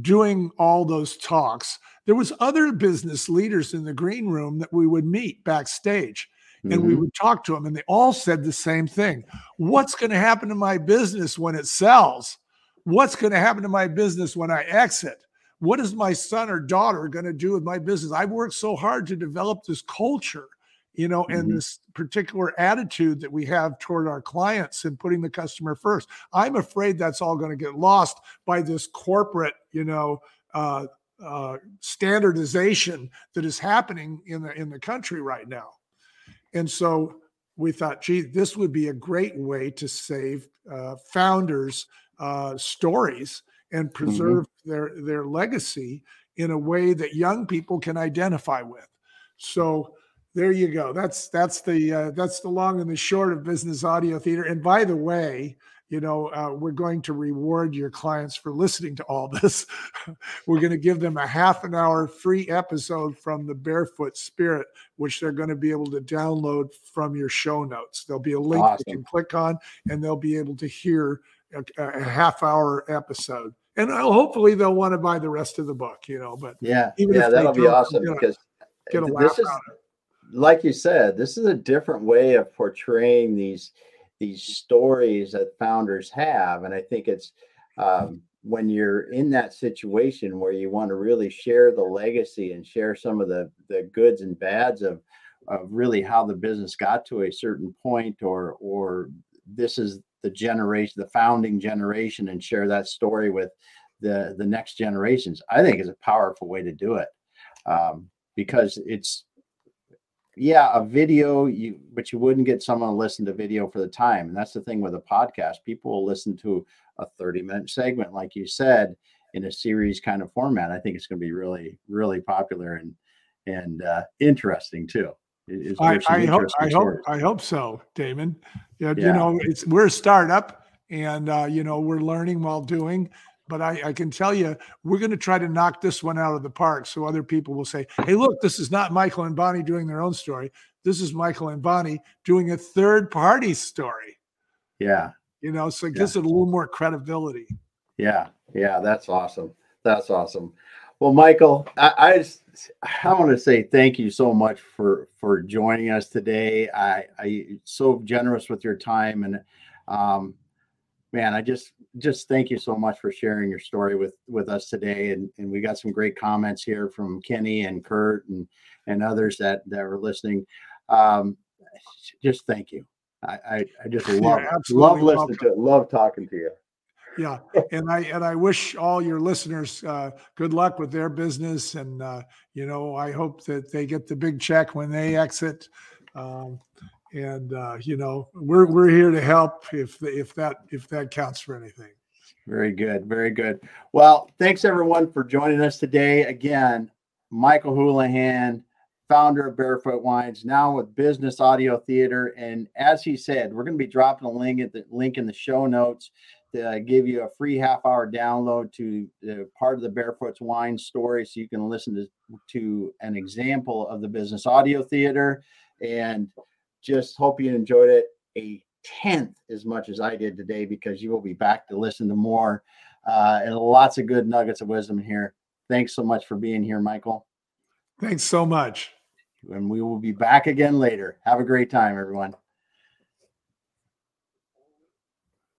doing all those talks there was other business leaders in the green room that we would meet backstage and mm-hmm. we would talk to them and they all said the same thing what's going to happen to my business when it sells what's going to happen to my business when i exit what is my son or daughter going to do with my business i've worked so hard to develop this culture you know, and mm-hmm. this particular attitude that we have toward our clients and putting the customer first. I'm afraid that's all going to get lost by this corporate, you know, uh, uh, standardization that is happening in the in the country right now. And so we thought, gee, this would be a great way to save uh, founders' uh, stories and mm-hmm. preserve mm-hmm. their their legacy in a way that young people can identify with. So there you go. That's that's the uh, that's the long and the short of business audio theater. And by the way, you know uh, we're going to reward your clients for listening to all (laughs) this. we're going to give them a half an hour free episode from the Barefoot Spirit, which they're going to be able to download from your show notes. There'll be a link awesome. you can click on, and they'll be able to hear a, a half hour episode. And hopefully they'll want to buy the rest of the book. You know, but yeah, yeah, that'll be awesome because get a laugh is, out of it like you said, this is a different way of portraying these these stories that founders have, and I think it's um, when you're in that situation where you want to really share the legacy and share some of the the goods and bads of of really how the business got to a certain point, or or this is the generation, the founding generation, and share that story with the the next generations. I think is a powerful way to do it um, because it's yeah, a video, you but you wouldn't get someone to listen to video for the time. And that's the thing with a podcast. People will listen to a 30 minute segment, like you said, in a series kind of format. I think it's going to be really, really popular and and uh, interesting too. I, I hope I hope I hope so, Damon. Yeah, yeah, you know, it's we're a startup and uh, you know, we're learning while doing but I, I, can tell you we're going to try to knock this one out of the park so other people will say hey look this is not michael and bonnie doing their own story. This is michael and bonnie doing a third party story. Yeah. You know so it gives yeah. it a little more credibility. Yeah. Yeah that's awesome. That's awesome. Well michael i i, just, I want to say thank you so much for for joining us today. I i so generous with your time and um man, I just just thank you so much for sharing your story with with us today. And and we got some great comments here from Kenny and Kurt and and others that that were listening. Um, just thank you. I I, I just love yeah, love listening to it. Love talking to you. Yeah, and I and I wish all your listeners uh, good luck with their business, and uh, you know I hope that they get the big check when they exit. Um, and uh, you know we're we're here to help if if that if that counts for anything. Very good, very good. Well, thanks everyone for joining us today. Again, Michael Houlihan, founder of Barefoot Wines, now with Business Audio Theater, and as he said, we're going to be dropping a link at the link in the show notes to give you a free half hour download to the part of the Barefoot's Wine story so you can listen to, to an example of the business audio theater. And just hope you enjoyed it a tenth as much as I did today because you will be back to listen to more uh, and lots of good nuggets of wisdom here. Thanks so much for being here, Michael. Thanks so much. And we will be back again later. Have a great time, everyone.